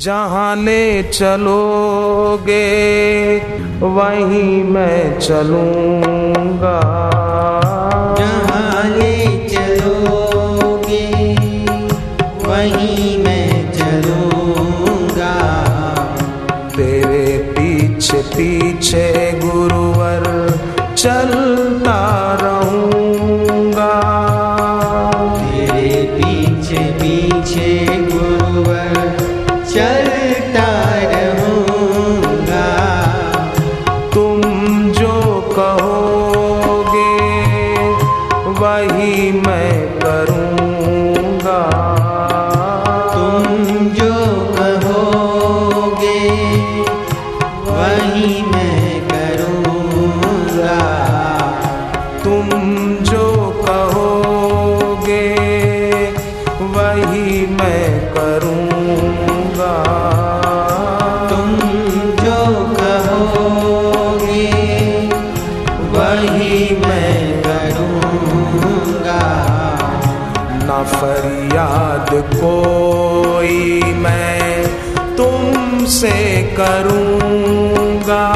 जहाँ ले चलोगे वहीं मैं चलूँगा। जहाँ ले चलोगे वहीं मैं चलूँगा। तेरे पीछे पीछे गुरुवर चलता तुमसे करूँगा।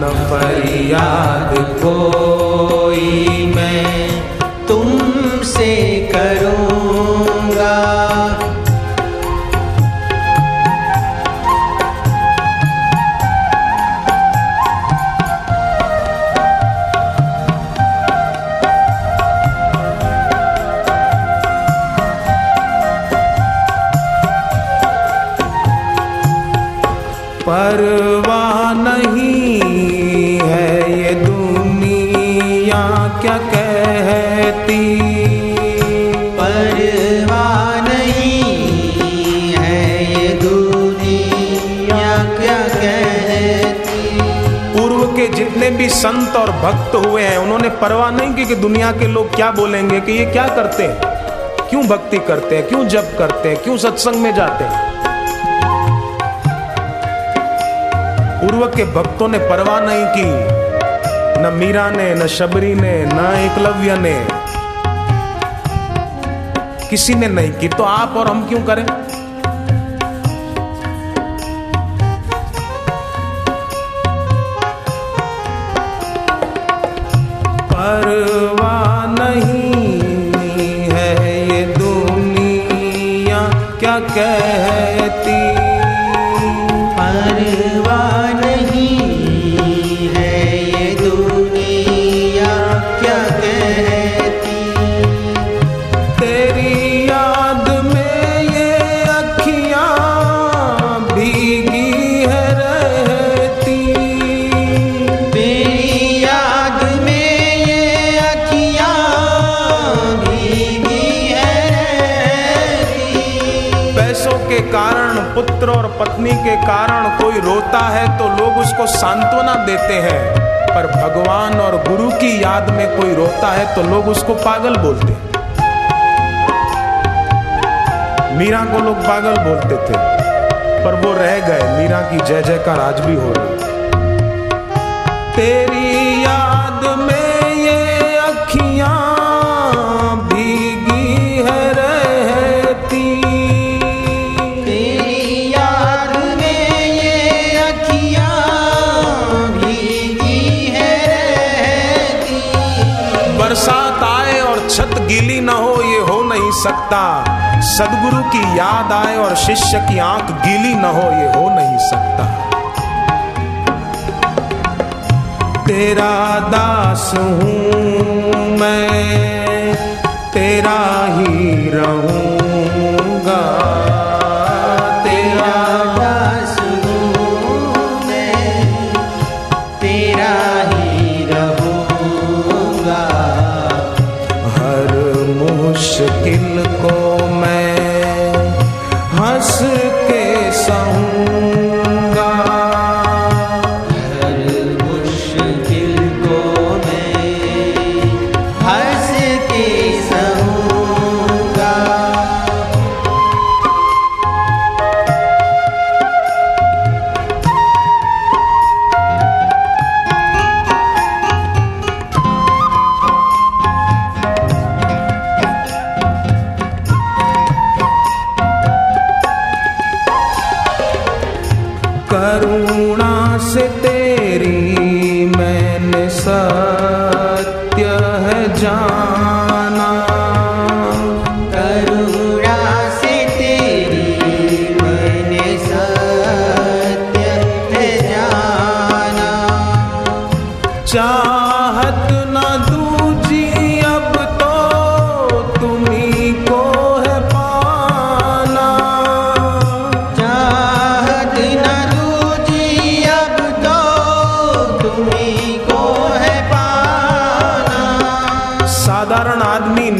न फरियाद कोई मैं परवाह नहीं है ये दुनिया क्या कहती? परवाह नहीं है ये दुनिया क्या कहती? पूर्व के जितने भी संत और भक्त हुए हैं उन्होंने परवाह नहीं की कि दुनिया के लोग क्या बोलेंगे कि ये क्या करते हैं? क्यों भक्ति करते हैं? क्यों जप करते हैं? क्यों सत्संग में जाते हैं? पूर्व के भक्तों ने परवाह नहीं की। न मीरा ने, न शबरी ने, न एकलव्य ने। किसी ने नहीं की तो आप और हम क्यों करें? परवाह नहीं है ये दुनिया। क्या कहती पुत्र और पत्नी के कारण कोई रोता है तो लोग उसको सांत्वना देते हैं। पर भगवान और गुरु की याद में कोई रोता है तो लोग उसको पागल बोलते मीरा को लोग पागल बोलते थे, पर वो रह गए। मीरा की जय जयकार आज भी हो रही तेरी सकता। सदगुरु की याद आए और शिष्य की आँख गीली न हो, ये हो नहीं सकता। तेरा दास हूँ मैं, तेरा ही रहूँगा सा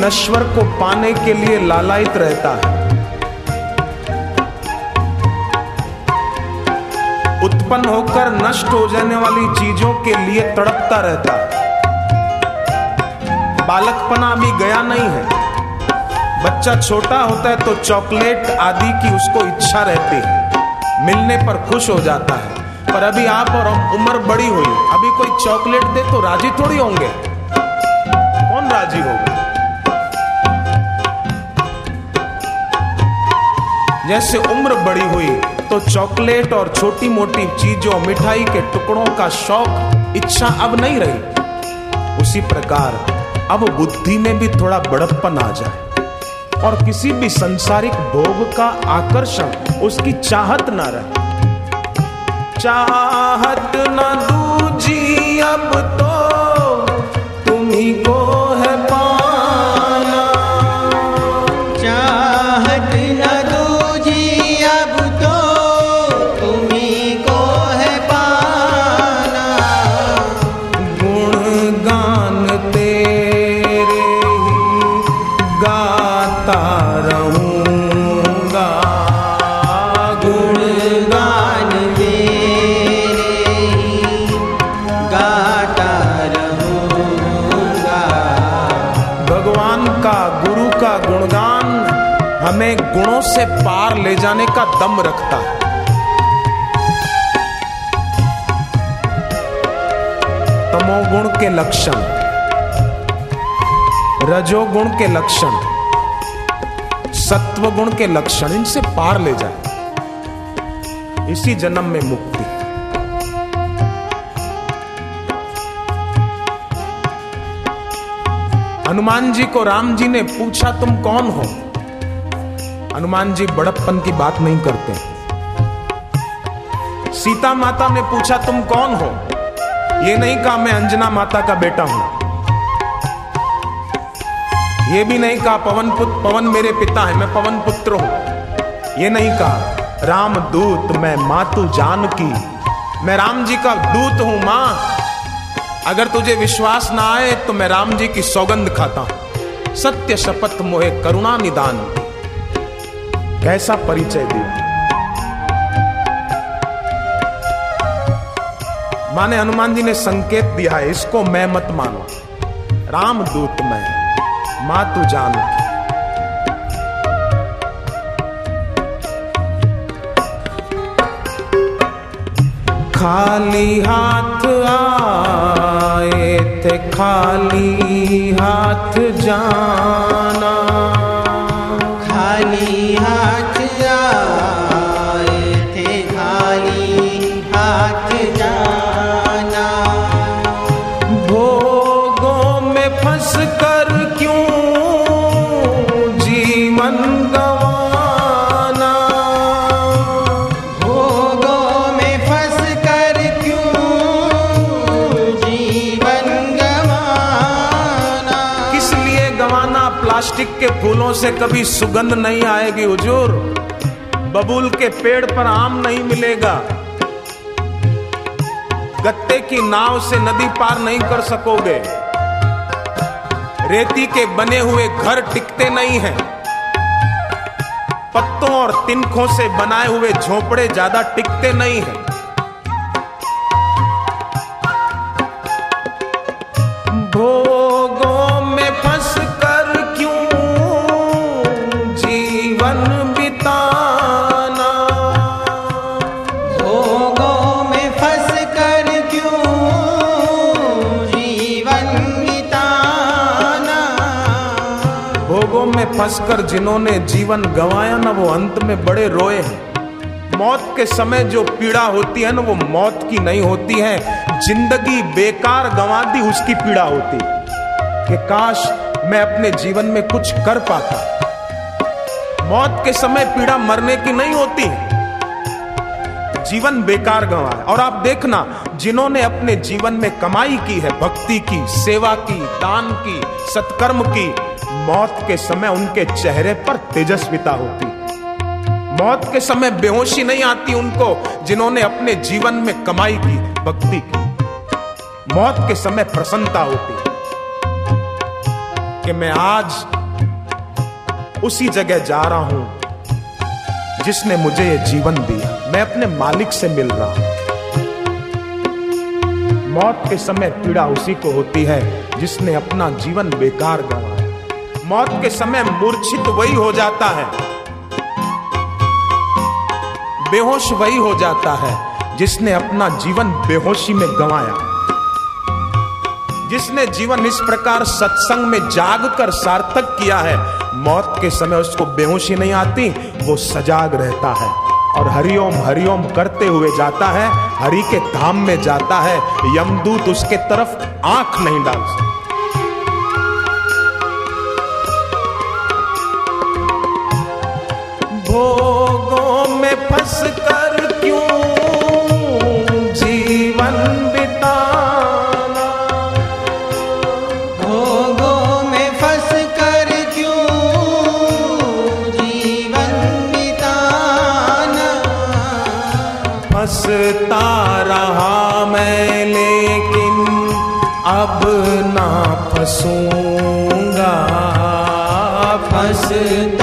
नश्वर को पाने के लिए लालायित रहता है। उत्पन्न होकर नष्ट हो जाने वाली चीज़ों के लिए तड़पता रहता है। बालकपना अभी गया नहीं है। बच्चा छोटा होता है तो चॉकलेट आदि की उसको इच्छा रहती है। मिलने पर खुश हो जाता है। पर अभी आप और उम्र बड़ी हुई। अभी कोई चॉकलेट दे तो राज़ी थोड़ी होंगे। कौन राज़ी होगा? जैसे उम्र बड़ी हुई तो चॉकलेट और छोटी मोटी चीज़ों, मिठाई के टुकड़ों का शौक, इच्छा अब नहीं रही। उसी प्रकार, अब बुद्धि में भी थोड़ा बड़प्पन आ जाए। और किसी भी संसारिक भोग का आकर्षण, उसकी चाहत ना रहे। चाहत न दूजी, अब तो हमें से पार ले जाने का दम रखता है। तमोगुण के लक्षण, रजोगुण के लक्षण सत्व गुण के लक्षण, इनसे पार ले जाए। इसी जन्म में मुक्ति। हनुमान जी को राम जी ने पूछा, तुम कौन हो? हनुमान जी बड़प्पन की बात नहीं करते। सीता माता ने पूछा, तुम कौन हो? ये नहीं कहा मैं अंजना माता का बेटा हूँ। ये भी नहीं कहा, पवन पुत्र पवन मेरे पिता है, मैं पवन पुत्र हूँ। ये नहीं कहा, राम दूत, मैं मातु जान की। मैं राम जी का दूत हूँ, माँ। अगर तुझे विश्वास ना आए तो मैं राम जी की सौगंध खाता हूँ। सत्य शपथ मोहे करुणा निदान। कैसा परिचय दिया। माने हनुमान जी ने संकेत दिया है, इसको मैं मत मानो। राम दूत मैं माँ तू जान खाली हाथ आए थे, खाली हाथ जाना। के फूलों से कभी सुगंध नहीं आएगी, हुजूर। बबूल के पेड़ पर आम नहीं मिलेगा। गत्ते की नाव से नदी पार नहीं कर सकोगे। रेती के बने हुए घर टिकते नहीं हैं। पत्तों और तिनखों से बनाए हुए झोपड़े ज़्यादा टिकते नहीं हैं। फंसकर जिन्होंने जीवन गंवाया ना, वो अंत में बड़े रोए हैं। मौत के समय जो पीड़ा होती है ना, वो मौत की नहीं होती है। ज़िंदगी बेकार गंवा दी, उसकी पीड़ा होती। कि काश मैं अपने जीवन में कुछ कर पाता। मौत के समय पीड़ा मरने की नहीं होती है। जीवन बेकार गंवा है। और आप देखना, जिन्होंने अपने जीवन में कमाई की है, भक्ति की, सेवा की, दान की, सत्कर्म की मौत के समय उनके चेहरे पर तेजस्विता होती। मौत के समय बेहोशी नहीं आती उनको, जिन्होंने अपने जीवन में कमाई की, भक्ति की। मौत के समय प्रसन्नता होती। कि मैं आज उसी जगह जा रहा हूँ, जिसने मुझे ये जीवन दिया। मैं अपने मालिक से मिल रहा हूँ। मौत के समय पीड़ा उसी को होती है, जिसने अपना जीवन बेकार गंवाया मौत के समय मूर्छित वही हो जाता है। बेहोश वही हो जाता है, जिसने अपना जीवन बेहोशी में गंवाया। जिसने जीवन इस प्रकार सत्संग में जाग कर सार्थक किया है, मौत के समय उसको बेहोशी नहीं आती, वो सजाग रहता है और हरिओम हरिओम करते हुए जाता है, हरि के धाम में जाता है, यमदूत उसके तरफ़ आँख नहीं डाल सकता। भोगों में फंस कर क्यों जीवन बिताना? में फंस कर क्यों जीवन बिताना? रहा मैं, लेकिन अब ना फंसूँगा। फंसता